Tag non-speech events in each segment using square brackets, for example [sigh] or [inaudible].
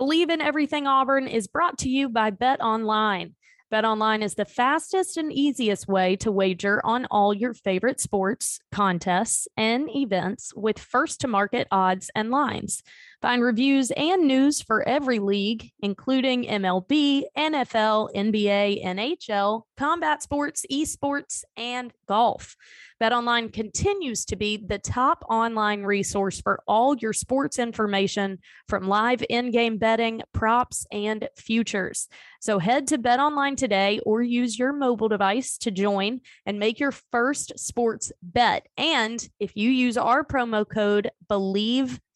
Bleav in Everything Auburn is brought to you by BetOnline. Bet Online is the fastest and easiest way to wager on all your favorite sports, contests, and events with first to market odds and lines. Find reviews and news for every league, including MLB, NFL, NBA, NHL, combat sports, esports, and golf. BetOnline continues to be the top online resource for all your sports information from live in-game betting, props, and futures. So head to BetOnline today or use your mobile device to join and make your first sports bet. And if you use our promo code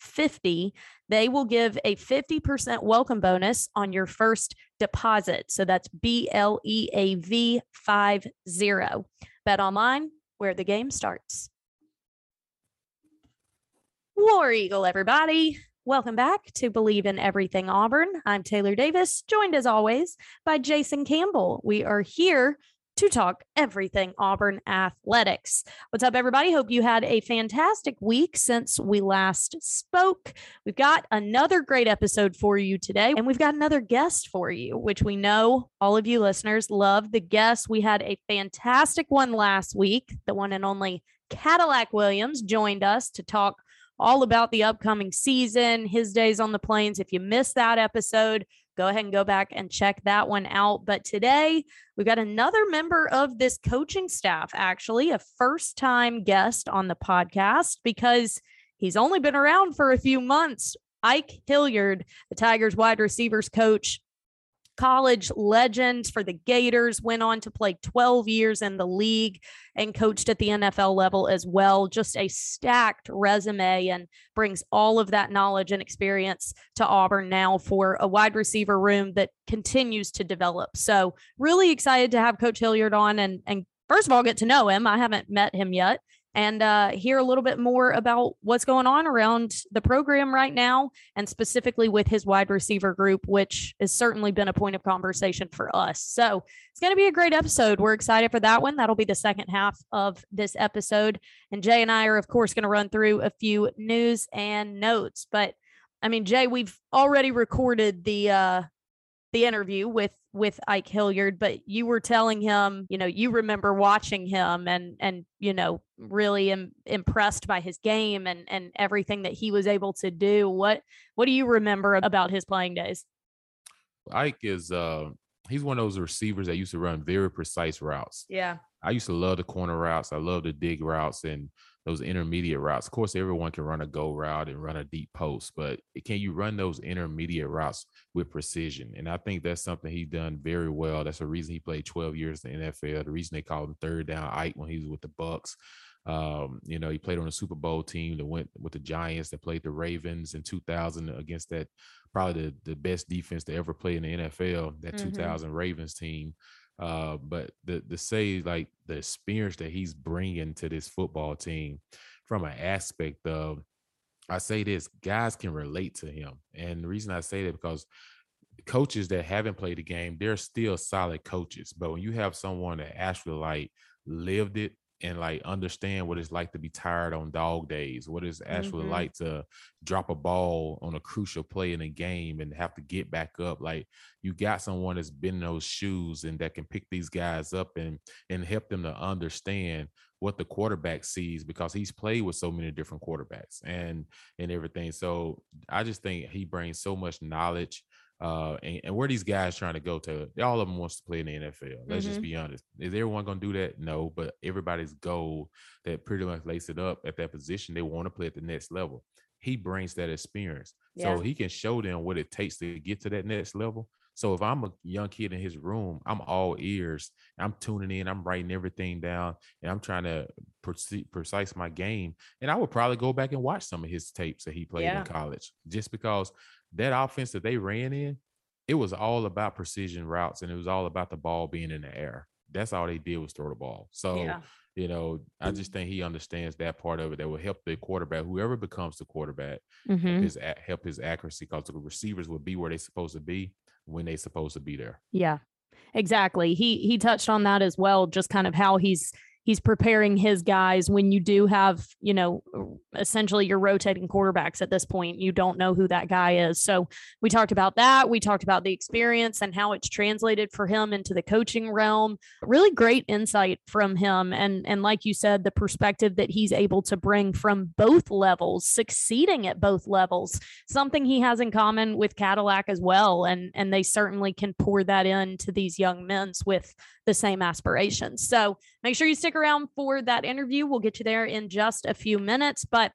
BLEAV50, they will give a 50% welcome bonus on your first deposit. So that's B L E A V 50. BetOnline where the game starts. War Eagle, everybody. Welcome back to Bleav in Everything Auburn. I'm Taylor Davis, joined as always by Jason Campbell. We are here to talk everything Auburn athletics. What's up, everybody? Hope you had a fantastic week since we last spoke. We've got another great episode for you today, and we've got another guest for you, which we know all of you listeners love the guests. We had a fantastic one last week. The one and only Cadillac Williams joined us to talk all about the upcoming season, his days on the plains. If you missed that episode, go ahead and go back and check that one out. But today, we've got another member of this coaching staff, actually, a first time guest on the podcast because he's only been around for a few months. Ike Hilliard, the Tigers wide receivers coach, college legend for the Gators, went on to play 12 years in the league and coached at the NFL level as well. Just a stacked resume and brings all of that knowledge and experience to Auburn now for a wide receiver room that continues to develop. So, really excited to have Coach Hilliard on and, and first of all, get to know him. I haven't met him yet and uh, hear a little bit more about what's going on around the program right now, and specifically with his wide receiver group, which has certainly been a point of conversation for us. So it's going to be a great episode. We're excited for that one. That'll be the second half of this episode. And Jay and I are, of course, going to run through a few news and notes. But I mean, Jay, we've already recorded the uh, the interview with with Ike Hilliard, but you were telling him, you know, you remember watching him and and you know really Im- impressed by his game and and everything that he was able to do. What what do you remember about his playing days? Ike is uh he's one of those receivers that used to run very precise routes. Yeah. I used to love the corner routes. I love the dig routes and those intermediate routes. Of course, everyone can run a go route and run a deep post, but can you run those intermediate routes with precision? And I think that's something he done very well. That's the reason he played 12 years in the NFL. The reason they called him third down Ike when he was with the Bucs. Um, you know, he played on a Super Bowl team that went with the Giants that played the Ravens in 2000 against that probably the, the best defense to ever play in the NFL, that mm-hmm. 2000 Ravens team. Uh, but the the say like the experience that he's bringing to this football team from an aspect of, I say this, guys can relate to him, and the reason I say that because coaches that haven't played the game, they're still solid coaches. But when you have someone that actually like lived it and like understand what it's like to be tired on dog days, what it's actually Mhm. like to drop a ball on a crucial play in a game and have to get back up. Like you got someone that's been in those shoes and that can pick these guys up and and help them to understand what the quarterback sees because he's played with so many different quarterbacks and and everything. So I just think he brings so much knowledge. Uh, and, and where these guys trying to go to, all of them wants to play in the NFL. Let's Mhm. just be honest. Is everyone going to do that? No, but everybody's goal that pretty much lace it up at that position. They want to play at the next level. He brings that experience, Yeah. so he can show them what it takes to get to that next level. So if I'm a young kid in his room, I'm all ears. I'm tuning in. I'm writing everything down, and I'm trying to precise my game. And I would probably go back and watch some of his tapes that he played Yeah. in college, just because that offense that they ran in, it was all about precision routes, and it was all about the ball being in the air. That's all they did was throw the ball. So Yeah. you know, I just think he understands that part of it that will help the quarterback, whoever becomes the quarterback, Mhm. help his help his accuracy because the receivers will be where they're supposed to be when they're supposed to be there. Yeah, exactly. He he touched on that as well, just kind of how he's he's preparing his guys when you do have, you know, essentially you're rotating quarterbacks at this point. You don't know who that guy is. So we talked about that. We talked about the experience and how it's translated for him into the coaching realm. Really great insight from him. And and like you said, the perspective that he's able to bring from both levels, succeeding at both levels, something he has in common with Cadillac as well. And and they certainly can pour that into these young men's with the same aspirations. So make sure you stick around for that interview. We'll get you there in just a few minutes. But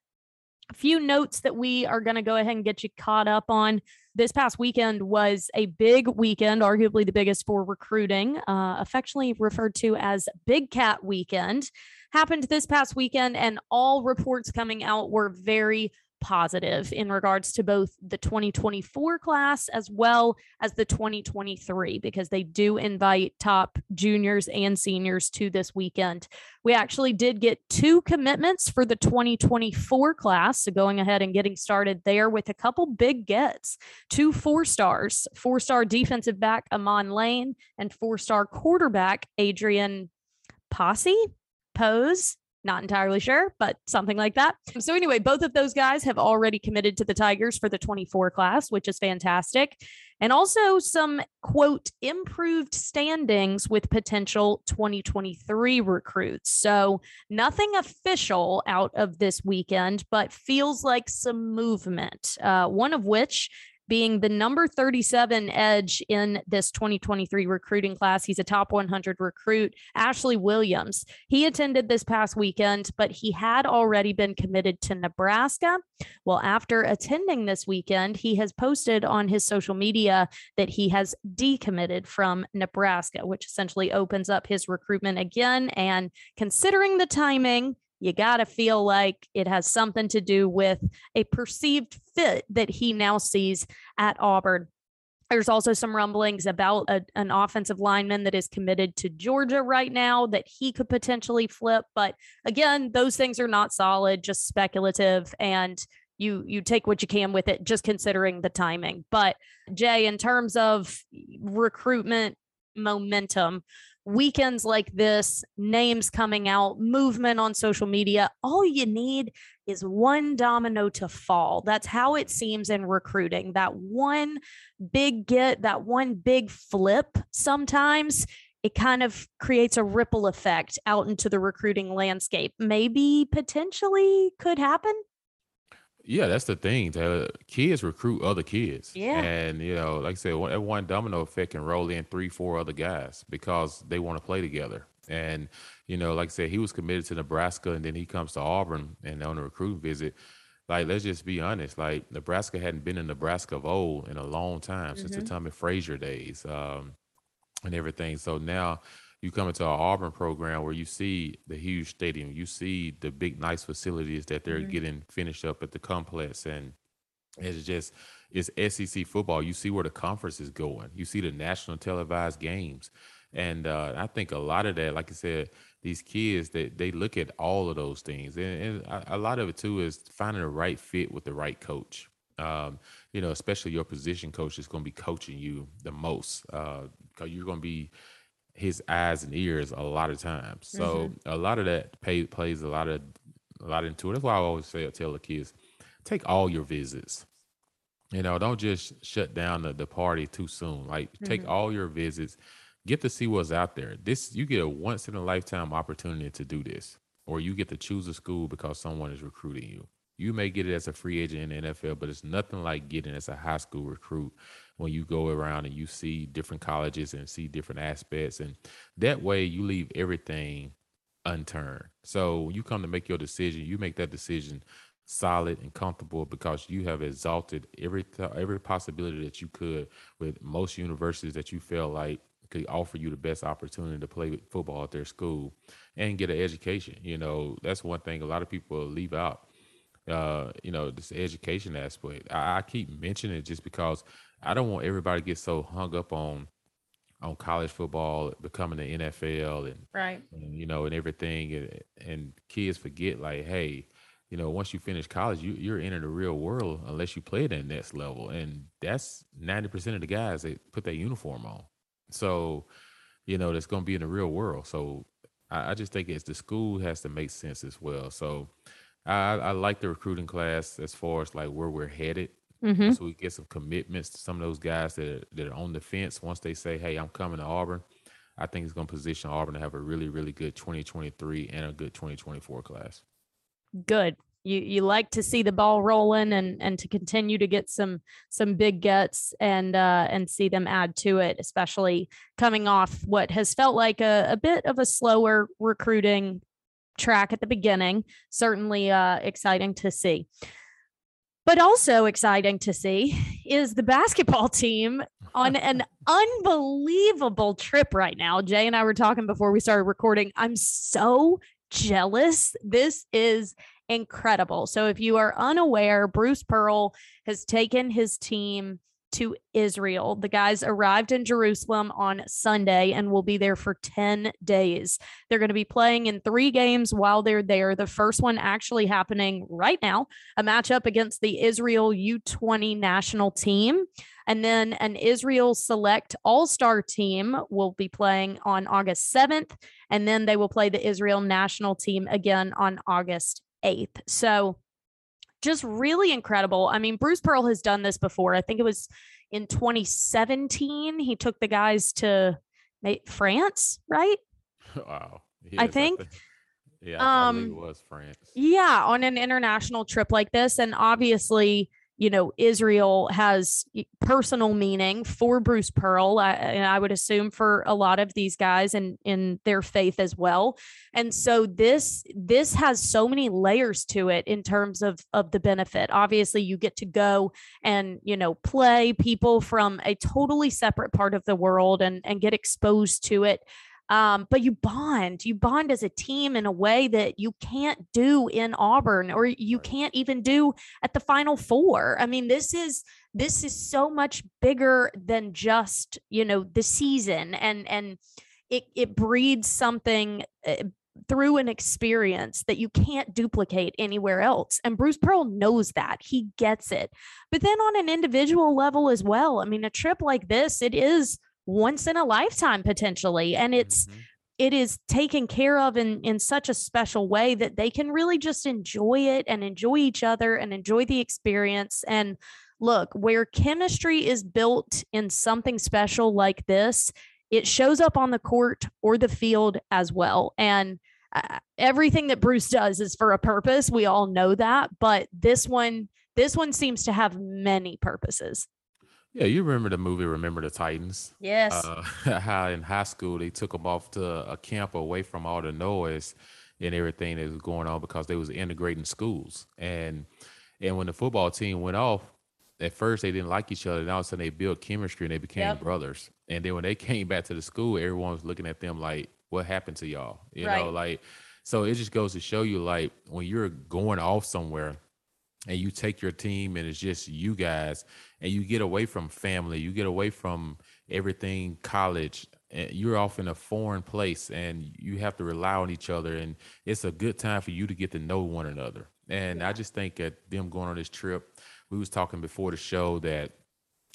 a few notes that we are going to go ahead and get you caught up on. This past weekend was a big weekend, arguably the biggest for recruiting, uh, affectionately referred to as Big Cat Weekend. Happened this past weekend, and all reports coming out were very positive in regards to both the 2024 class as well as the 2023 because they do invite top juniors and seniors to this weekend. We actually did get two commitments for the 2024 class. So going ahead and getting started there with a couple big gets. Two four stars, four star defensive back Amon Lane and four star quarterback Adrian Posse Pose. Not entirely sure, but something like that. So, anyway, both of those guys have already committed to the Tigers for the 24 class, which is fantastic. And also some quote improved standings with potential 2023 recruits. So, nothing official out of this weekend, but feels like some movement. Uh, one of which being the number 37 edge in this 2023 recruiting class. He's a top 100 recruit, Ashley Williams. He attended this past weekend, but he had already been committed to Nebraska. Well, after attending this weekend, he has posted on his social media that he has decommitted from Nebraska, which essentially opens up his recruitment again. And considering the timing, you got to feel like it has something to do with a perceived fit that he now sees at Auburn. There's also some rumblings about a, an offensive lineman that is committed to Georgia right now that he could potentially flip. But again, those things are not solid, just speculative. And you you take what you can with it, just considering the timing. But Jay, in terms of recruitment momentum, weekends like this, names coming out, movement on social media, all you need is one domino to fall. That's how it seems in recruiting. That one big get, that one big flip sometimes it kind of creates a ripple effect out into the recruiting landscape. Maybe potentially could happen. Yeah, that's the thing. Taylor. Kids recruit other kids. Yeah. And, you know, like I said, one, that one domino effect can roll in three, four other guys because they want to play together. And, you know, like I said, he was committed to Nebraska and then he comes to Auburn and on a recruiting visit. Like, let's just be honest. Like, Nebraska hadn't been in Nebraska of old in a long time since the Mhm. Tommie Frazier days um, and everything. So now you come into our Auburn program where you see the huge stadium, you see the big, nice facilities that they're Mhm. getting finished up at the complex. And it's just, it's SEC football. You see where the conference is going, you see the national televised games. And uh, I think a lot of that, like I said, these kids that they, look at all of those things, and, and a, lot of it too is finding the right fit with the right coach. um, you know, especially your position coach is going to be coaching you the most because uh, you're going to be his eyes and ears a lot of times. So mm-hmm. a lot of that pay, plays a lot of a lot into it. That's why I always say, I tell the kids, take all your visits. You know, don't just shut down the, the party too soon. Like mm-hmm. take all your visits, get to see what's out there. This you get a once in a lifetime opportunity to do this, or you get to choose a school because someone is recruiting you. You may get it as a free agent in the NFL, but it's nothing like getting as a high school recruit when you go around and you see different colleges and see different aspects. And that way you leave everything unturned. So when you come to make your decision, you make that decision solid and comfortable because you have exalted every every possibility that you could with most universities that you feel like could offer you the best opportunity to play football at their school and get an education. You know, that's one thing a lot of people leave out. Uh, you know, this education aspect. I, I keep mentioning it just because I don't want everybody to get so hung up on on college football becoming the NFL and right. and, you know and everything and, and, kids forget like hey you know once you finish college you you're entering the real world unless you play at that next level and that's 90% of the guys that put that uniform on. So you know that's going to be in the real world. So I, I, just think it's the school has to make sense as well. So I, I like the recruiting class as far as like where we're headed Mm-hmm. So we get some commitments to some of those guys that are, that are on the fence. Once they say, "Hey, I'm coming to Auburn," I think it's going to position Auburn to have a really, really good 2023 and a good 2024 class. Good. You you like to see the ball rolling and and to continue to get some some big gets and uh and see them add to it, especially coming off what has felt like a, a bit of a slower recruiting track at the beginning. Certainly uh exciting to see. But also exciting to see is the basketball team on an [laughs] unbelievable trip right now. Jay and I were talking before we started recording. I'm so jealous. This is incredible. So, if you are unaware, Bruce Pearl has taken his team to Israel. The guys arrived in Jerusalem on Sunday and will be there for 10 days. They're going to be playing in three games while they're there. The first one actually happening right now, a matchup against the Israel U20 national team. And then an Israel select all star team will be playing on August 7th. And then they will play the Israel national team again on August 8th. So, just really incredible. I mean, Bruce Pearl has done this before. I think it was in 2017. He took the guys to France, right? [laughs] Wow. Yes, I think. yeah, um, it was France. Yeah, on an international trip like this. And obviously, you know, Israel has personal meaning for Bruce Pearl, I, and I would assume for a lot of these guys and in their faith as well. And so this this has so many layers to it in terms of of the benefit. Obviously, you get to go and you know play people from a totally separate part of the world and and get exposed to it um, but you bond, you bond as a team in a way that you can't do in Auburn or you can't even do at the final four. I mean, this is this is so much bigger than just, you know, the season and and it it breeds something uh, through an experience that you can't duplicate anywhere else. And Bruce Pearl knows that. He gets it. But then on an individual level as well, I mean, a trip like this, it is once in a lifetime potentially and it's mm-hmm. it is taken care of in in such a special way that they can really just enjoy it and enjoy each other and enjoy the experience and look where chemistry is built in something special like this it shows up on the court or the field as well and uh, everything that Bruce does is for a purpose we all know that but this one this one seems to have many purposes yeah, you remember the movie Remember the Titans? Yes. Uh, [laughs] how in high school they took them off to a camp away from all the noise and everything that was going on because they was integrating schools. And and when the football team went off, at first they didn't like each other. And all of a sudden they built chemistry and they became yep. brothers. And then when they [laughs] came back to the school, everyone was looking at them like, "What happened to y'all?" You right. know, like. So it just goes to show you, like, when you're going off somewhere and you take your team and it's just you guys and you get away from family, you get away from everything college. And you're off in a foreign place and you have to rely on each other. And it's a good time for you to get to know one another. And yeah. I just think that them going on this trip we was talking before the show that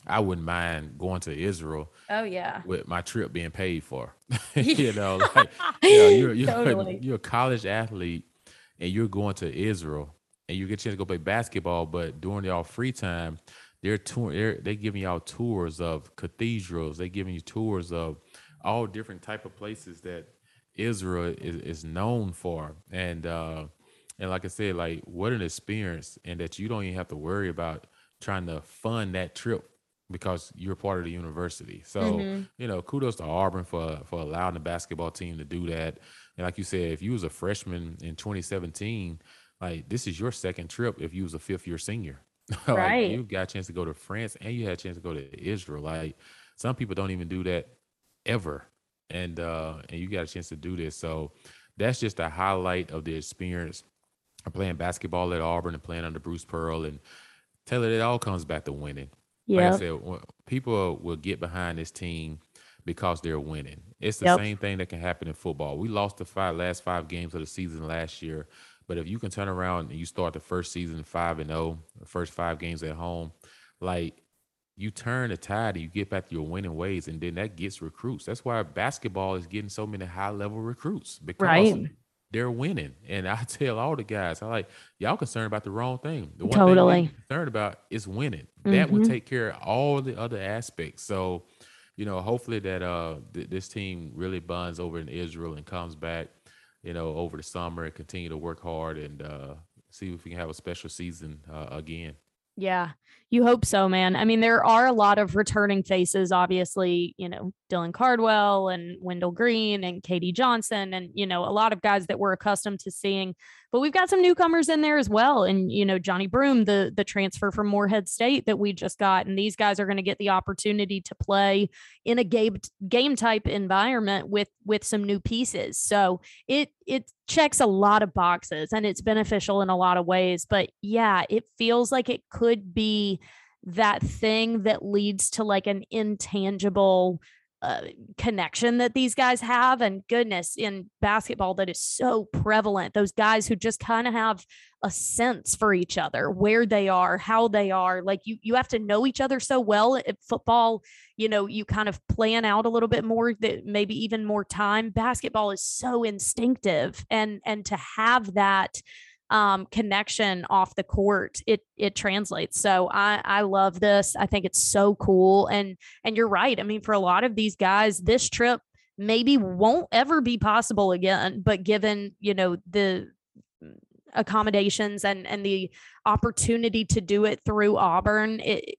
I wouldn't mind going to Israel. Oh yeah. With my trip being paid for. [laughs] [laughs] you know, like you know, you're you're, Totally. [laughs] you're a college athlete and you're going to Israel and you get a chance to go play basketball, but during y'all free time, they're tour they're they giving y'all tours of cathedrals, they giving you tours of all different type of places that Israel is, is known for. And uh and like I said, like what an experience and that you don't even have to worry about trying to fund that trip because you're part of the university. So, Mhm. you know, kudos to Auburn for for allowing the basketball team to do that. And like you said, if you was a freshman in 2017, like this is your second trip if you was a fifth year senior. [laughs] Like, Right. you got a chance to go to France and you had a chance to go to Israel. Like some people don't even do that ever. And uh and you got a chance to do this. So that's just a highlight of the experience of playing basketball at Auburn and playing under Bruce Pearl and Taylor, it all comes back to winning. Like I said, people will get behind this team because they're winning. It's the Yep. same thing that can happen in football. We lost the five last five games of the season last year, but if you can turn around and you start the first season five and zero, the first five games at home, like you turn the tide and you get back to your winning ways, and then that gets recruits. That's why basketball is getting so many high level recruits because Right. they're winning. And I [laughs] tell all the guys, I like y'all concerned about the wrong thing. The one thing Totally. we concerned about is winning. That would Mhm. take care of all the other aspects. So, you know, hopefully that uh th- this team really bonds over in Israel and comes back, you know, over the summer and continue to work hard and uh see if we can have a special season uh, again. Yeah, you hope so, man. I mean, there are a lot of returning faces, obviously, you know, Dylan Cardwell and Wendell Green and K.D. Johnson, and, you know, a lot of guys that we're accustomed to seeing. But we've got some newcomers in there as well. And, you know, Johni Broome, the the transfer from Morehead State that we just got. And these guys are going to get the opportunity to play in a game game type environment with with some new pieces. So it it checks a lot of boxes and it's beneficial in a lot of ways but yeah it feels like it could be that thing that leads to like an intangible uh, connection that these guys have and goodness in basketball that is so prevalent those guys who just kind of have a sense for each other where they are how they are like you you have to know each other so well at football you know you kind of plan out a little bit more that maybe even more time. Basketball is so instinctive and and to have that um, connection off the court it it translates. So i i love this. I think it's so cool. And and you're right. I mean for a lot of these guys this trip maybe won't ever be possible again but given you know the accommodations and and the opportunity to do it through auburn it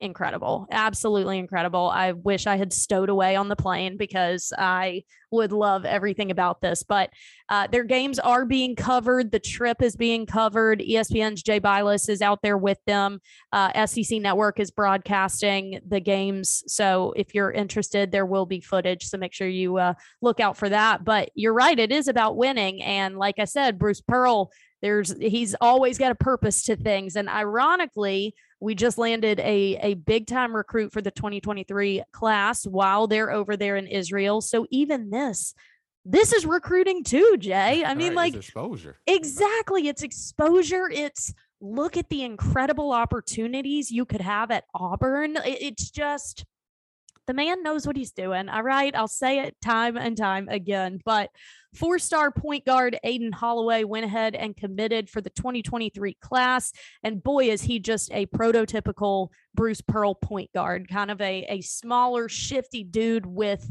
incredible absolutely incredible. I wish i had stowed away on the plane because i would love everything about this but uh, their games are being covered. The trip is being covered. Espn's jay bilas is out there with them. Uh, sec network is broadcasting the games so if you're interested there will be footage so make sure you uh, look out for that. But you're right it is about winning and like i said bruce pearl there's he's always got a purpose to things and ironically we just landed a a big time recruit for the 2023 class while they're over there in Israel so even this this is recruiting too Jay [laughs] I mean Right, like exposure. Exactly. It's exposure. It's look at the incredible opportunities you could have at Auburn. It's just the man knows what he's doing. All right. I'll say it time and time again. But four star point guard Aden Holloway went ahead and committed for the 2023 class. And boy, is he just a prototypical Bruce Pearl point guard, kind of a, a smaller, shifty dude with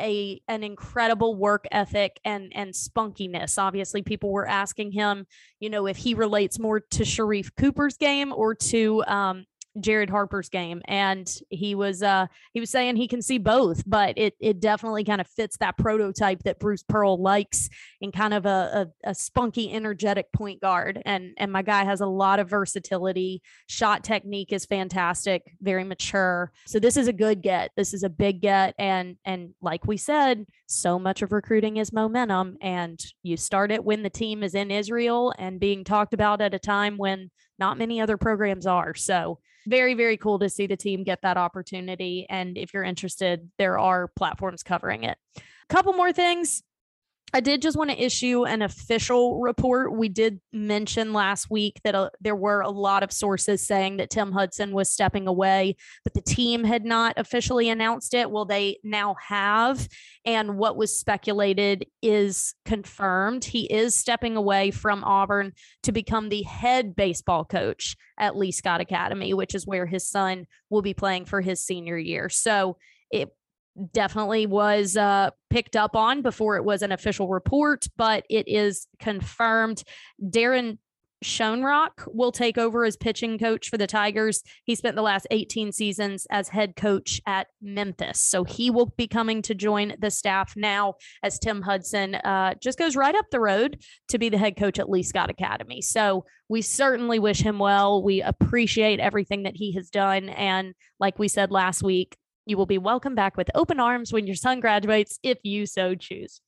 a an incredible work ethic and and spunkiness. Obviously, people were asking him, you know, if he relates more to Sharife Cooper's game or to um, Jared Harper's game, and he was uh, he was saying he can see both, but it it definitely kind of fits that prototype that Bruce Pearl likes in kind of a, a a spunky, energetic point guard. And and my guy has a lot of versatility. Shot technique is fantastic, very mature. So this is a good get. This is a big get, and and like we said, so much of recruiting is momentum, and you start it when the team is in Israel and being talked about at a time when not many other programs are. So very very cool to see the team get that opportunity and if you're interested there are platforms covering it. A couple more things I did just want to issue an official report. We did mention last week that uh, there were a lot of sources saying that Tim Hudson was stepping away, but the team had not officially announced it. Well, they now have. And what was speculated is confirmed. He is stepping away from Auburn to become the head baseball coach at Lee Scott Academy, which is where his son will be playing for his senior year. So it definitely was uh, picked up on before it was an official report, but it is confirmed. Daron Schoenrock will take over as pitching coach for the Tigers. He spent the last 18 seasons as head coach at Memphis. So he will be coming to join the staff now as Tim Hudson uh, just goes right up the road to be the head coach at Lee Scott Academy. So we certainly wish him well. We appreciate everything that he has done. And like we said last week, you will be welcome back with open arms when your son graduates, if you so choose.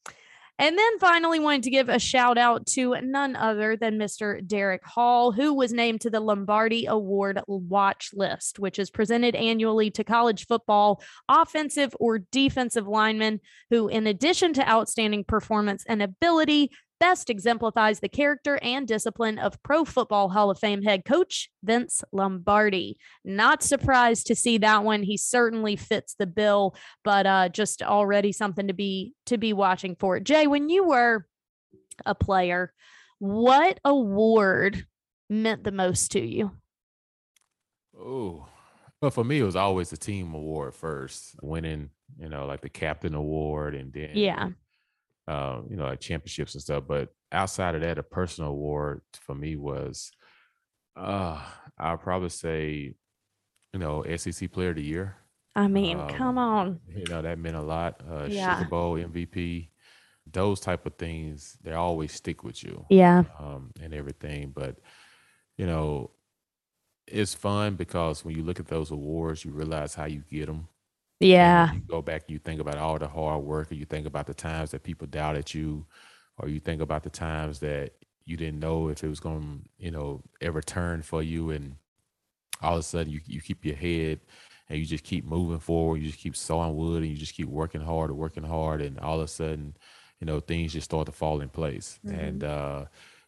And then finally, wanted to give a shout out to none other than Mr. Derick Hall, who was named to the Lombardi Award watch list, which is presented annually to college football offensive or defensive linemen who, in addition to outstanding performance and ability, best exemplifies the character and discipline of Pro Football Hall of Fame head coach Vince Lombardi. Not surprised to see that one. He certainly fits the bill, but uh, just already something to be to be watching for. Jay, when you were a player, what award meant the most to you? Oh, well, for me, it was always the team award first, winning, you know, like the captain award, and then yeah, uh, you know, like championships and stuff. But outside of that, a personal award for me was, uh, I'll probably say, you know, SEC Player of the Year. I mean, um, come on. You know, that meant a lot. Uh, yeah. Sugar Bowl MVP, those type of things, they always stick with you. Yeah. Um, and everything. But, you know, it's fun because when you look at those awards, you realize how you get them. Yeah. You go back, you think about all the hard work, or you think about the times that people doubted you, or you think about the times that you didn't know if it was going to, you know, ever turn for you. And all of a sudden you, you keep your head and you just keep moving forward. You just keep sawing wood and you just keep working hard and working hard. And all of a sudden, you know, things just start to fall in place. Mm-hmm. And, uh,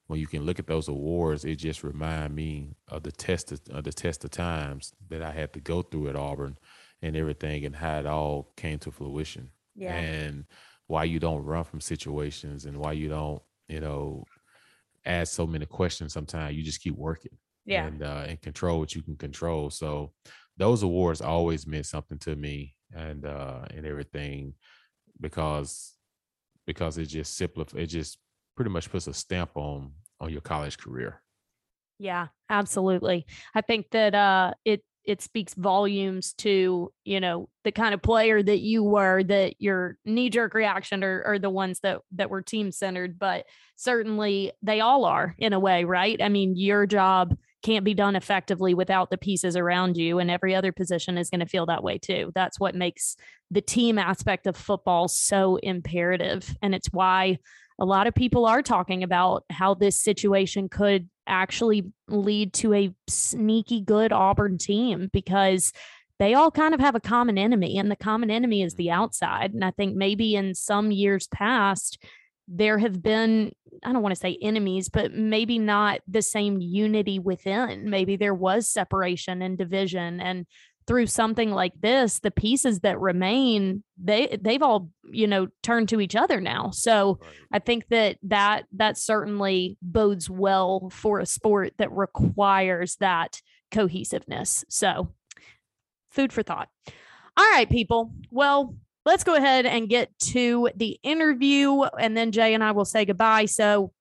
when you can look at those awards, it just remind me of the test of, of the test of times that I had to go through at Auburn and everything and how it all came to fruition. Yeah. And why you don't run from situations and why you don't, you know, ask so many questions sometimes. You just keep working. Yeah. And uh and control what you can control. So those awards always meant something to me and uh and everything because because it just simplifies it just pretty much puts a stamp on on your college career. Yeah, absolutely. I think that uh it it speaks volumes to you know the kind of player that you were that your knee jerk reaction are, are the ones that that were team centered but certainly they all are in a way right? I mean your job can't be done effectively without the pieces around you and every other position is going to feel that way too. That's what makes the team aspect of football so imperative and it's why a lot of people are talking about how this situation could actually lead to a sneaky good Auburn team because they all kind of have a common enemy, and the common enemy is the mm-hmm. outside. And I think maybe in some years past, there have been, I don't want to say enemies, but maybe not the same unity within. Maybe there was separation and division. And through something like this the pieces that remain they they've all you know turned to each other now. So Right. i think that that that certainly bodes well for a sport that requires that cohesiveness. So food for thought. All right people. Well let's go ahead and get to the interview and then jay and i will say goodbye. So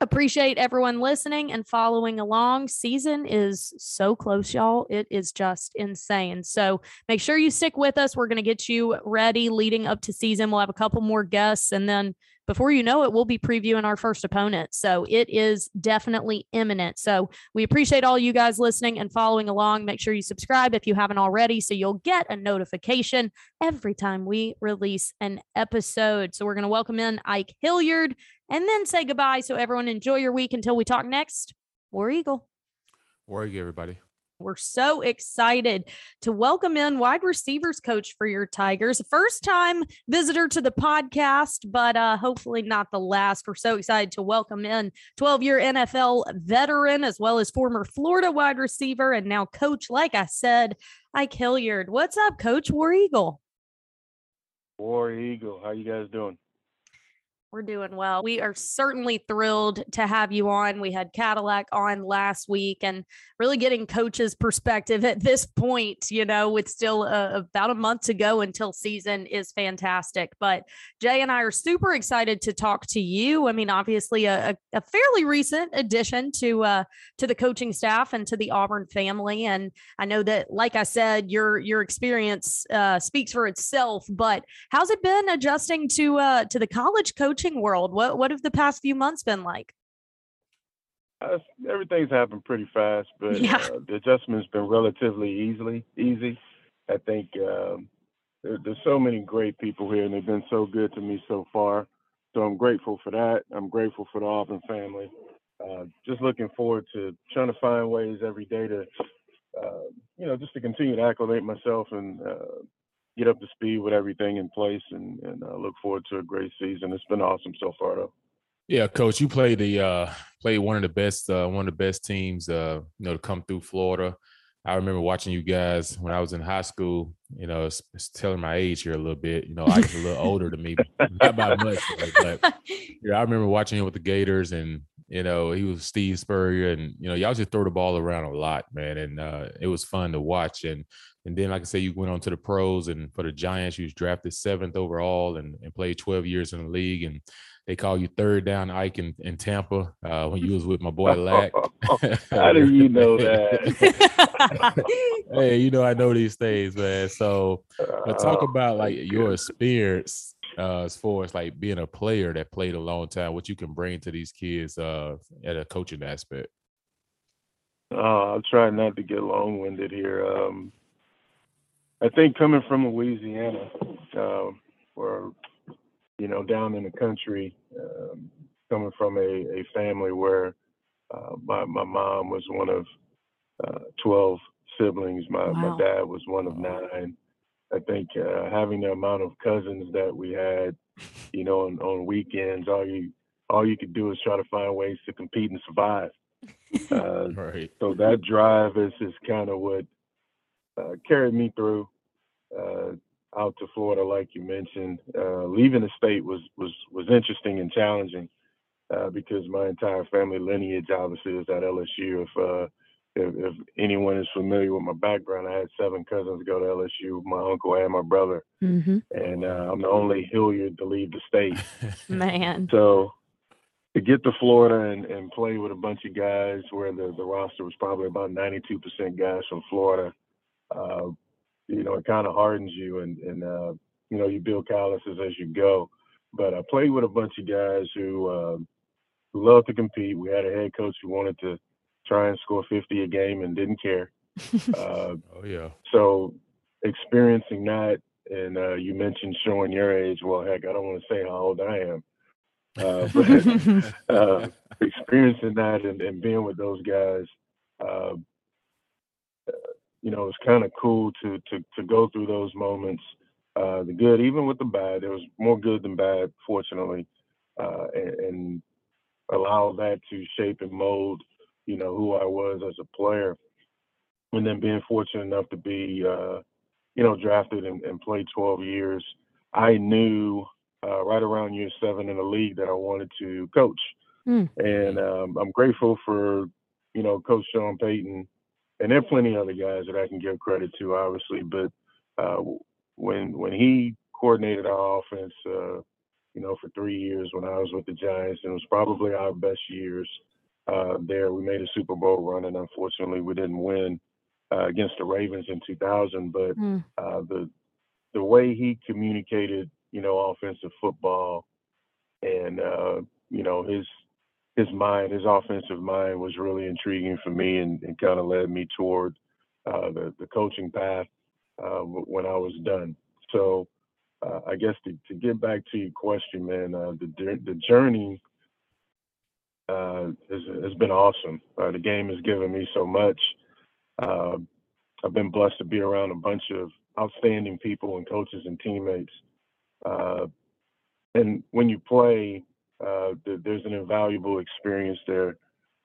appreciate everyone listening and following along. Season is so close, y'all. It is just insane. So make sure you stick with us. We're going to get you ready leading up to season. We'll have a couple more guests. And then before you know it, we'll be previewing our first opponent. So it is definitely imminent. So we appreciate all you guys listening and following along. Make sure you subscribe if you haven't already so you'll get a notification every time we release an episode. So we're going to welcome in Ike Hilliard and then say goodbye. So everyone enjoy your week until we talk next. War Eagle. War Eagle, everybody. We're so excited to welcome in wide receivers coach for your Tigers. First time visitor to the podcast, but uh, hopefully not the last. We're so excited to welcome in 12 year NFL veteran as well as former Florida wide receiver and now coach, like I said, Ike Hilliard. What's up, Coach War Eagle? War Eagle, how you guys doing? We're doing well. We are certainly thrilled to have you on. We had Cadillac on last week and really getting coaches' perspective at this point, you know, with still uh, about a month to go until season is fantastic. But Jay and I are super excited to talk to you. I mean, obviously a, a fairly recent addition to uh, to the coaching staff and to the Auburn family. And I know that, like I said, your your experience uh, speaks for itself. But how's it been adjusting to uh, to the college coach? Coaching world? What what have the past few months been like? Uh, everything's happened pretty fast, but yeah. uh, the adjustment's been relatively easily easy. I think um, there, there's so many great people here, and they've been so good to me so far. So I'm grateful for that. I'm grateful for the Auburn family. Uh, just looking forward to trying to find ways every day to, uh, you know, just to continue to acclimate myself and uh, get up to speed with everything in place and, and uh, look forward to a great season. It's been awesome so far, though. Yeah, coach, you played the uh, played one of the best uh, one of the best teams uh, you know to come through Florida. I remember watching you guys when I was in high school. You know, it's, it's telling my age here a little bit. You know, I was a little older than me, not by much, but [laughs] yeah, I remember watching him with the Gators, and you know, he was Steve Spurrier, and you know, y'all just throw the ball around a lot, man, and uh, it was fun to watch. And and then, like I say, you went on to the pros, and for the Giants, you was drafted seventh overall, and, and played 12 years in the league. And they call you third down Ike in, in Tampa uh, when you was with my boy Lack. [laughs] [laughs] How do you know that? [laughs] hey, you know I know these things, man. So, but talk oh, about like your experience uh, as far as like being a player that played a long time, what you can bring to these kids uh, at a coaching aspect. Uh, I'll try not to get long winded here. Um, I think coming from Louisiana, uh, or you know, down in the country, um, coming from a, a family where uh, my my mom was one of uh, twelve siblings. My wow. my dad was one of nine. I think uh, having the amount of cousins that we had, you know, on, on weekends, all you all you could do is try to find ways to compete and survive. [laughs] Uh, right. So that drive is is kind of what uh, carried me through uh, out to Florida, like you mentioned. Uh, leaving the state was was was interesting and challenging uh, because my entire family lineage obviously is at LSU. If, uh, if, if anyone is familiar with my background, I had seven cousins go to LSU, my uncle and my brother, mm-hmm. and uh, I'm the only Hilliard to leave the state. [laughs] Man, so to get to Florida and, and play with a bunch of guys where the, the roster was probably about 92% guys from Florida, uh, you know, it kind of hardens you and, and uh, you know, you build calluses as you go. But I played with a bunch of guys who, uh, loved to compete. We had a head coach who wanted to try and score 50 a game and didn't care. Uh, [laughs] oh, yeah. So experiencing that, and uh, you mentioned showing your age. Well, heck, I don't want to say how old I am. Uh, [laughs] but [laughs] uh, experiencing that and, and, being with those guys, uh, you know, it was kind of cool to to to go through those moments, uh, the good, even with the bad. There was more good than bad, fortunately, uh, and, and, allow that to shape and mold, you know, who I was as a player, and then being fortunate enough to be, uh, you know, drafted and, and play 12 years. I knew uh, right around year seven in the league that I wanted to coach. Mm. And um, I'm grateful for, you know, Coach Sean Payton. And there are plenty of other guys that I can give credit to, obviously. But uh, when when he coordinated our offense, uh, you know, for three years when I was with the Giants, and it was probably our best years uh, there. We made a Super Bowl run, and unfortunately, we didn't win uh, against the Ravens in 2000. But mm. the the way he communicated you know, offensive football, and uh, you know his his mind, his offensive mind was really intriguing for me, and, and kind of led me toward uh, the the coaching path uh, when I was done. So uh, I guess to, to get back to your question, man, uh, the the journey uh, has, has been awesome. the game has given me so much. Uh, I've been blessed to be around a bunch of outstanding people and coaches and teammates. Uh, and when you play, uh, th- there's an invaluable experience there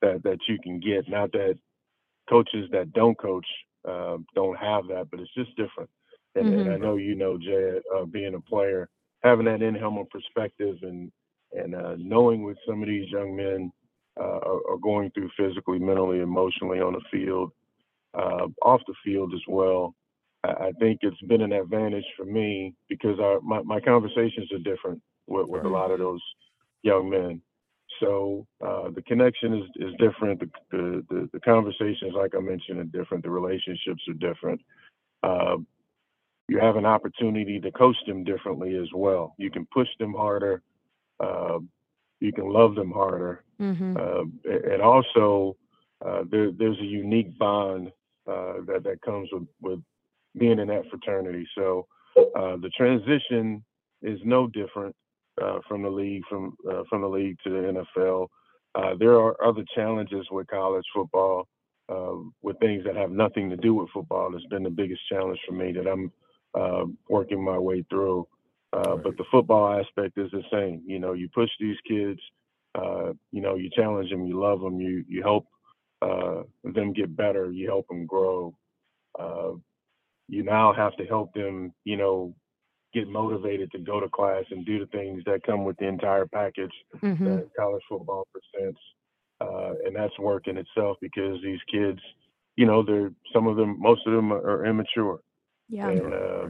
that that you can get. Not that coaches that don't coach uh, don't have that, but it's just different. And, mm-hmm. and I know you know, Jay, uh, being a player, having that in-helmet perspective and and uh, knowing what some of these young men uh, are, are, going through physically, mentally, emotionally on the field, uh, off the field as well. I, I, think it's been an advantage for me because our, my, my conversations are different with, with a lot of those young men. So uh, the connection is, is different. The, the, the, the, conversations, like I mentioned, are different. The relationships are different. Uh, you have an opportunity to coach them differently as well. You can push them harder. Uh, you can love them harder. Mm-hmm. Uh, and also, uh, there, there's a unique bond uh, that, that comes with, with being in that fraternity. So the transition is no different uh, from the league from uh, from the league to the NFL. Uh, there are other challenges with college football, um, with things that have nothing to do with football. It's been the biggest challenge for me that I'm uh, working my way through. Uh, but the football aspect is the same. You know, you push these kids. Uh, you know, you challenge them, you love them, you you help them get better, you help them grow. you now have to help them, you know, get motivated to go to class and do the things that come with the entire package mm-hmm. that college football presents. Uh, and that's work in itself because these kids, you know, they're some of them, most of them are immature. Yeah. And, uh,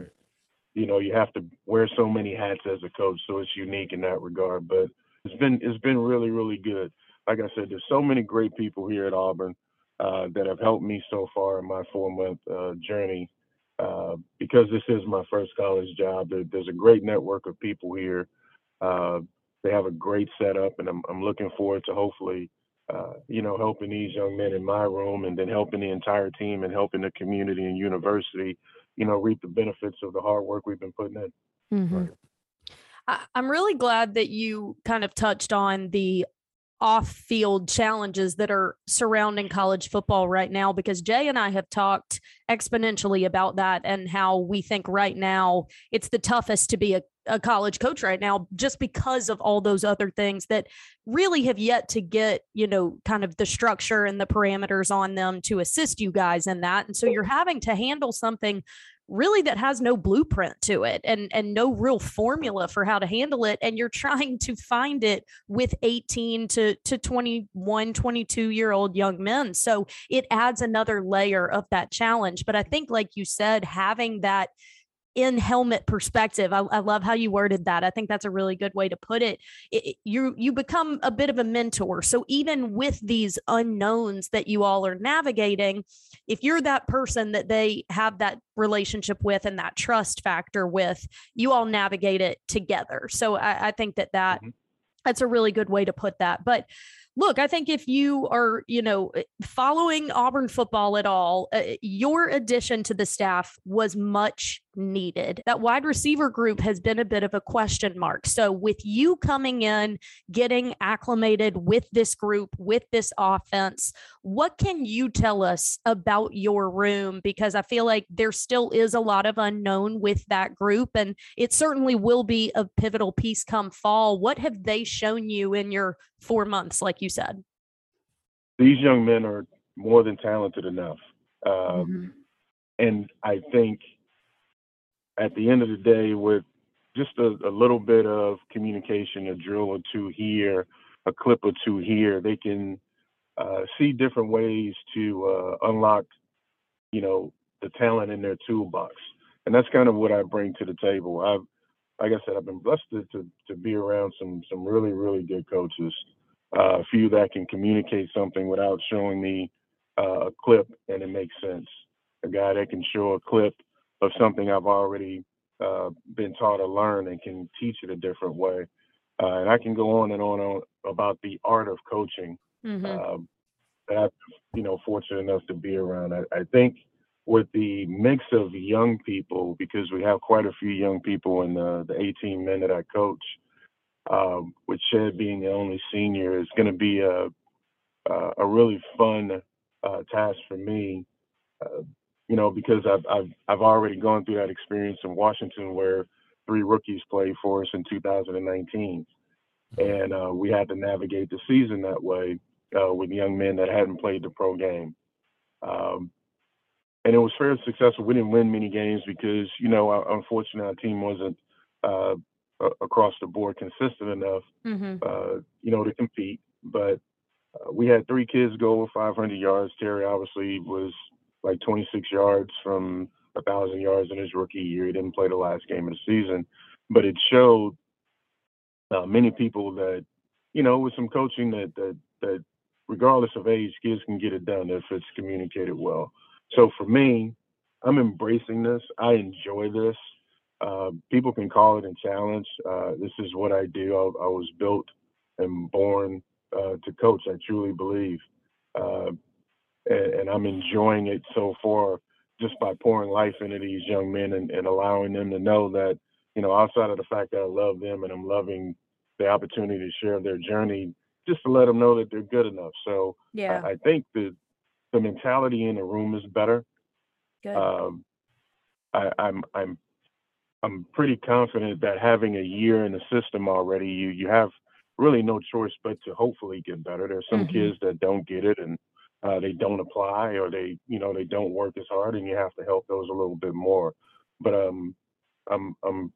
you know, you have to wear so many hats as a coach, so it's unique in that regard. But it's been it's been really really good. Like I said, there's so many great people here at Auburn uh, that have helped me so far in my four month uh, journey uh, because this is my first college job. There, there's a great network of people here. Uh, they have a great setup, and I'm, I'm looking forward to hopefully, uh, you know, helping these young men in my room, and then helping the entire team and helping the community and university, you know, reap the benefits of the hard work we've been putting in. Mm-hmm. Right. I'm really glad that you kind of touched on the off field challenges that are surrounding college football right now because Jay and I have talked exponentially about that and how we think right now it's the toughest to be a, a college coach right now just because of all those other things that really have yet to get, you know, kind of the structure and the parameters on them to assist you guys in that. And so you're having to handle something really that has no blueprint to it and and no real formula for how to handle it and you're trying to find it with 18 to to 21 22 year old young men. So it adds another layer of that challenge. But i think like you said having that in helmet perspective. I, I, love how you worded that. I think that's a really good way to put it. it. You you become a bit of a mentor. So even with these unknowns that you all are navigating, if you're that person that they have that relationship with and that trust factor with, you all navigate it together. So I, I think that that mm-hmm. that's a really good way to put that. But look, I think if you are, you know, eh, following Auburn football at all, uh, your addition to the staff was much needed. That wide receiver group has been a bit of a question mark. So, with you coming in, getting acclimated with this group, with this offense, what can you tell us about your room? Because I feel like there still is a lot of unknown with that group, and it certainly will be a pivotal piece come fall. What have they shown you in your four months, like you said? These young men are more than talented enough. Um, mm-hmm. And I think at the end of the day, with just a, a, little bit of communication, a drill or two here, a clip or two here, they can uh, see different ways to uh, unlock, you know, the talent in their toolbox. And that's kind of what I bring to the table. I've, like I said, I've been blessed to, to, be around some some really really good coaches, uh, a few that can communicate something without showing me uh, a clip and it makes sense. A guy that can show a clip of something I've already uh, been taught or learned and can teach it a different way. Uh, and I can go on and on, on about the art of coaching mm-hmm. uh, that I'm, you know, fortunate enough to be around. I, I, think with the mix of young people, because we have quite a few young people in the, the 18 men that I coach, um, with Shed being the only senior, is going to be a, a really fun uh, task for me uh, you know, because I've, I've, I've already gone through that experience in Washington where three rookies played for us in 2019. And uh, we had to navigate the season that way uh, with young men that hadn't played the pro game. Um, and it was fairly successful. We didn't win many games because, you know, unfortunately, our team wasn't uh, across the board consistent enough, mm-hmm. uh, you know, to compete. But uh, we had three kids go over 500 yards. Terry obviously was like 26 yards from a thousand yards in his rookie year. He didn't play the last game of the season, but it showed uh, many people that you know with some coaching that that that regardless of age, kids can get it done if it's communicated well. So for me, I'm embracing this. I enjoy this. Uh, people can call it a challenge. Uh, this is what I do. I, I was built and born uh, to coach. I truly believe, uh, and, and, I'm enjoying it so far just by pouring life into these young men and, and allowing them to know that you know, outside of the fact that I love them and I'm loving the opportunity to share their journey, just to let them know that they're good enough. So yeah, I, I think the the mentality in the room is better. Good. Um, I, I'm I'm I'm pretty confident that having a year in the system already, you you have really no choice but to hopefully get better. There's some mm-hmm. kids that don't get it and uh, they don't apply or they you know they don't work as hard, and you have to help those a little bit more. But um, I'm I'm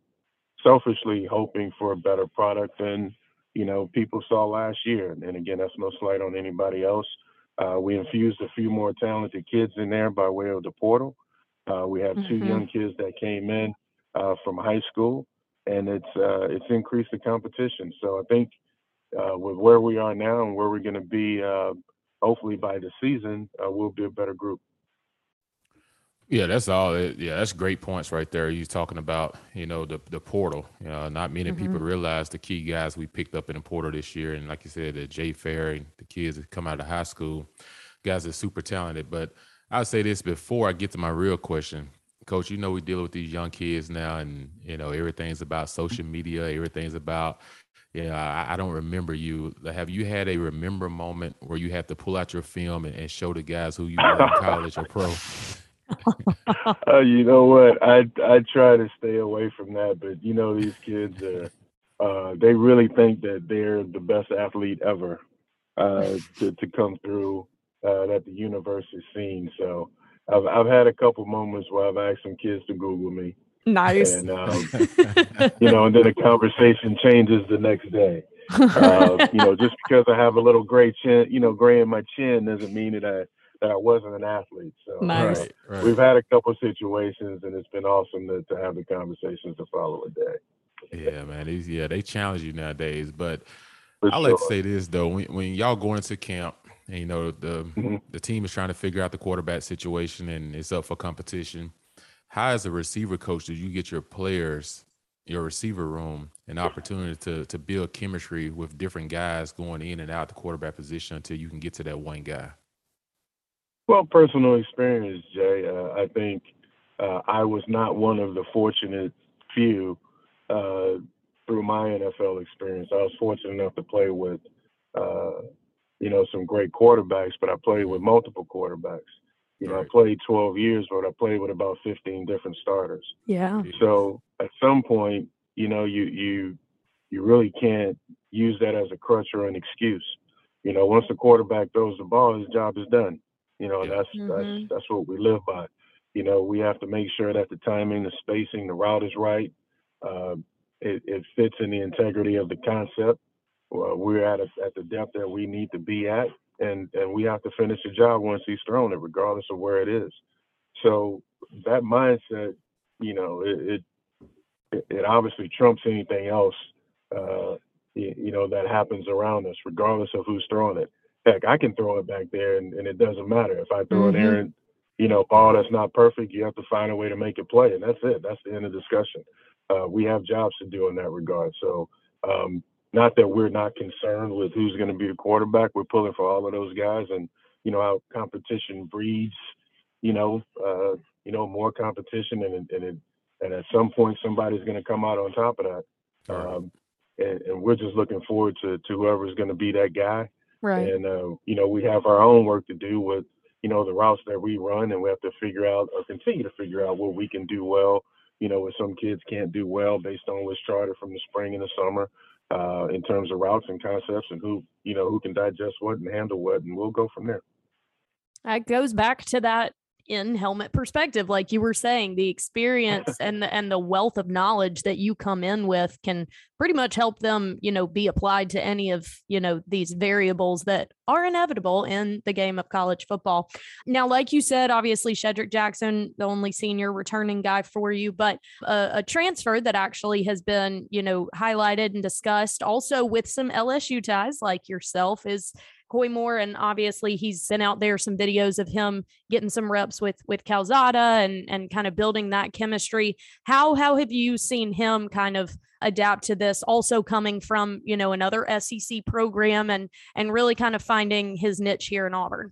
selfishly hoping for a better product than you know people saw last year. And again, that's no slight on anybody else. Uh, we infused a few more talented kids in there by way of the portal. Uh, we have mm-hmm. two young kids that came in uh, from high school, and it's uh, it's increased the competition. So I think uh, with where we are now and where we're going to be, uh, hopefully by the season, we'll be a better group. Yeah, that's all. Yeah, that's great points right there. You're talking about, you know, the the portal. You know, not many mm-hmm. people realize the key guys we picked up in the portal this year, and like you said, the Jay Fair and the kids that come out of high school, guys are super talented. But I'll say this before I get to my real question, Coach. You know, we deal with these young kids now, and you know, everything's about social media. Everything's about yeah, I, I, don't remember you. Have you had a remember moment where you have to pull out your film and, and show the guys who you were in [laughs] college or pro? uh, you know what? I I try to stay away from that, but you know these kids are uh, they really think that they're the best athlete ever uh, to to come through uh, that the universe has seen. So I've I've had a couple moments where I've asked some kids to Google me. Nice. And um, [laughs] you know, and then the conversation changes the next day. Uh, [laughs] you know, just because I have a little gray chin, you know, gray in my chin doesn't mean that I that I wasn't an athlete. So nice. right, right. we've had a couple situations, and it's been awesome to, to have the conversations to follow a day. Yeah, man. These yeah, they challenge you nowadays. But I sure. like to say this though: when, when y'all go into camp, and you know the mm-hmm. the team is trying to figure out the quarterback situation, and it's up for competition. How, as a receiver coach, do you get your players, your receiver room, an opportunity to to build chemistry with different guys going in and out the quarterback position until you can get to that one guy? Well, personal experience, Jay. Uh, I think uh, I was not one of the fortunate few uh, through my NFL experience. I was fortunate enough to play with, uh, you know, some great quarterbacks, but I played with multiple quarterbacks. You know, I played 12 years, but I played with about 15 different starters. Yeah. So at some point, you know, you you you really can't use that as a crutch or an excuse. You know, once the quarterback throws the ball, his job is done. You know, yeah. that's mm-hmm. that's that's what we live by. You know, we have to make sure that the timing, the spacing, the route is right. Uh, it, it, fits in the integrity of the concept. Uh, we're at a, at the depth that we need to be at, and and we have to finish the job once he's thrown it, regardless of where it is. So that mindset, you know, it it, it obviously trumps anything else, uh, you, you know, that happens around us, regardless of who's throwing it heck, I can throw it back there and, and it doesn't matter. If I throw mm-hmm. an errant, you know, ball that's not perfect, you have to find a way to make it play. And that's it. That's the end of discussion. Uh, we have jobs to do in that regard. So, um, not that we're not concerned with who's going to be the quarterback. We're pulling for all of those guys, and you know how competition breeds, you know, uh, you know more competition, and and it, and at some point somebody's going to come out on top of that. Um, and, and, we're just looking forward to to whoever's going to be that guy. Right. And uh, you know, we have our own work to do with you know, the routes that we run, and we have to figure out or continue to figure out what we can do well. You know, what some kids can't do well based on what's charted from the spring and the summer uh, in terms of routes and concepts, and who you know who can digest what and handle what, and we'll go from there. That goes back to that in helmet perspective like you were saying the experience [laughs] and the and the wealth of knowledge that you come in with can pretty much help them you know be applied to any of you know these variables that are inevitable in the game of college football. Now like you said obviously Shedrick Jackson the only senior returning guy for you but a, a transfer that actually has been you know highlighted and discussed also with some LSU ties like yourself is Koy Moore, and obviously he's sent out there some videos of him getting some reps with with Calzada and and kind of building that chemistry. How how have you seen him kind of adapt to this? Also coming from you know another SEC program and and really kind of finding his niche here in Auburn.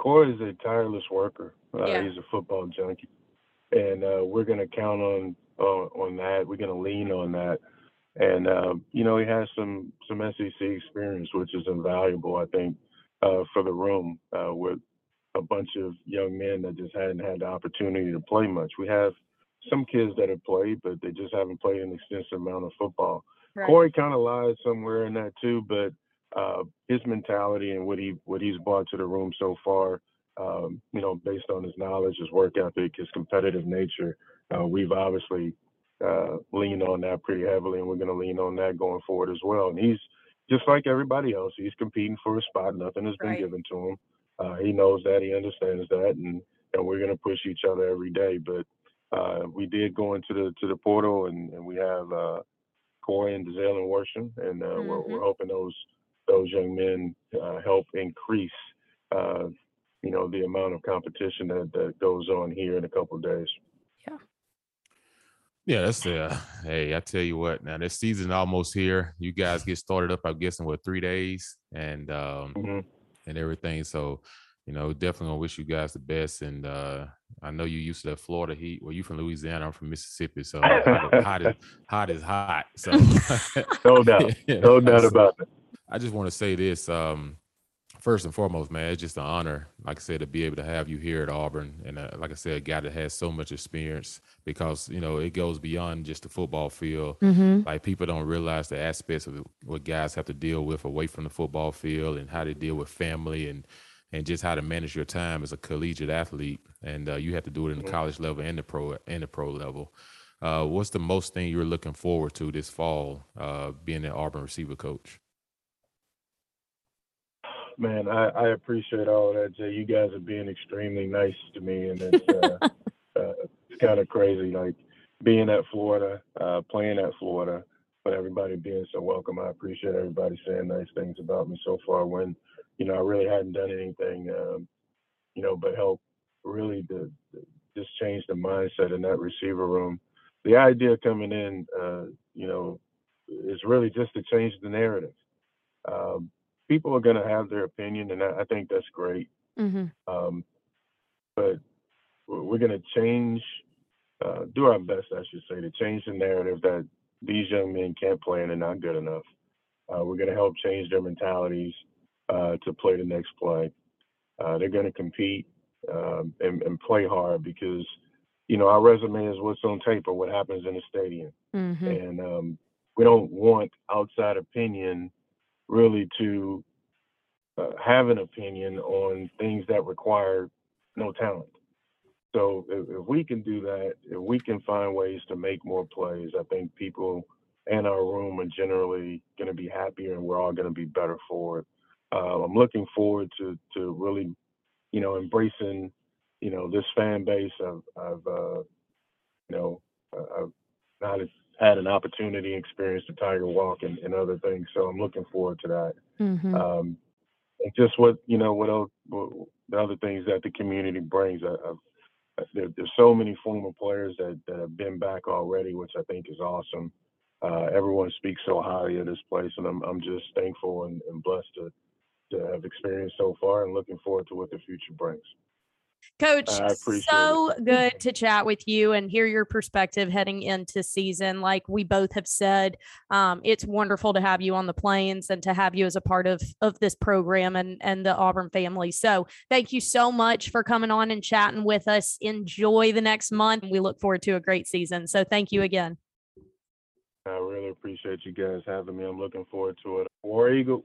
Koy is a tireless worker. Uh, Yeah. He's a football junkie, and uh, we're going to count on uh, on that. We're going to lean on that. And uh, you know, he has some some SEC experience, which is invaluable, I think, uh, for the room uh, with a bunch of young men that just hadn't had the opportunity to play much. We have some kids that have played, but they just haven't played an extensive amount of football. Corey kind of lies somewhere in that too, but uh, his mentality and what he what he's brought to the room so far, um, you know, based on his knowledge, his work ethic, his competitive nature, uh, we've obviously uh, leaned on that pretty heavily, and we're going to lean on that going forward as well. And he's just like everybody else; he's competing for a spot. Nothing has been Right. given to him. Uh, he knows that. He understands that, and and we're going to push each other every day. But uh, we did go into the to the portal, and, and we have uh, Corey and Dazale and Worsham, and uh, we're, we're hoping those those young men uh, help increase, uh, you know, the amount of competition that, that goes on here in a couple of days. Yeah, that's uh hey, I tell you what, now this season almost here. You guys get started up, I'm guessing, what three days and um Mhm. and everything. So, you know, definitely gonna wish you guys the best. And uh I know you used to that Florida heat. Well, you from Louisiana, I'm from Mississippi, so hot, is- hot is hot. So [laughs] No doubt, [laughs] no doubt about it. I just want to say this. Um, first and foremost, man, it's just an honor, like I said, to be able to have you here at Auburn, and uh, like I said, a guy that has so much experience because you know it goes beyond just the football field. Mm-hmm. Like people don't realize the aspects of what guys have to deal with away from the football field and how to deal with family and and just how to manage your time as a collegiate athlete. And uh, you have to do it in the Mhm. college level and the pro and the pro level. Uh, what's the most thing you're looking forward to this fall, uh, being an Auburn receiver coach? Man, I, I appreciate all of that, Jay. You guys are being extremely nice to me, and it's uh, [laughs] uh, it's kind of crazy. Like being at Florida, uh, playing at Florida, but everybody being so welcome. I appreciate everybody saying nice things about me so far. When you know I really hadn't done anything, um, you know, but help really to, to just change the mindset in that receiver room. The idea coming in, uh, you know, is really just to change the narrative. Um, people are going to have their opinion, and I, I think that's great. Mm-hmm. Um, but we're, going to change, uh, do our best, I should say, to change the narrative that these young men can't play and they're not good enough. Uh, we're going to help change their mentalities uh, to play the next play. Uh, they're going to compete um, and, and play hard because, you know, our resume is what's on tape or what happens in the stadium Mm-hmm. and um, we don't want outside opinion really to uh, have an opinion on things that require no talent. So if, if we can do that, if we can find ways to make more plays, I think people in our room are generally going to be happier, and we're all going to be better for it. Uh, I'm looking forward to to really, you know, embracing, you know, this fan base. I've, I've uh, you know, uh, I've not had an opportunity and experienced the Tiger Walk and, and other things. So I'm looking forward to that. Mm-hmm. Um, and just what you know, what, else, what the other things that the community brings. I, I, there, there's so many former players that, that have been back already, which I think is awesome. Uh, everyone speaks so highly of this place, and I'm I'm just thankful and, and blessed to to have experienced so far, and looking forward to what the future brings. Coach, so good to chat with you and hear your perspective heading into season. Like we both have said, um, it's wonderful to have you on the plains and to have you as a part of of this program and and the Auburn family. So thank you so much for coming on and chatting with us. Enjoy the next month. We look forward to a great season. So thank you again. I really appreciate you guys having me. I'm looking forward to it. War Eagle.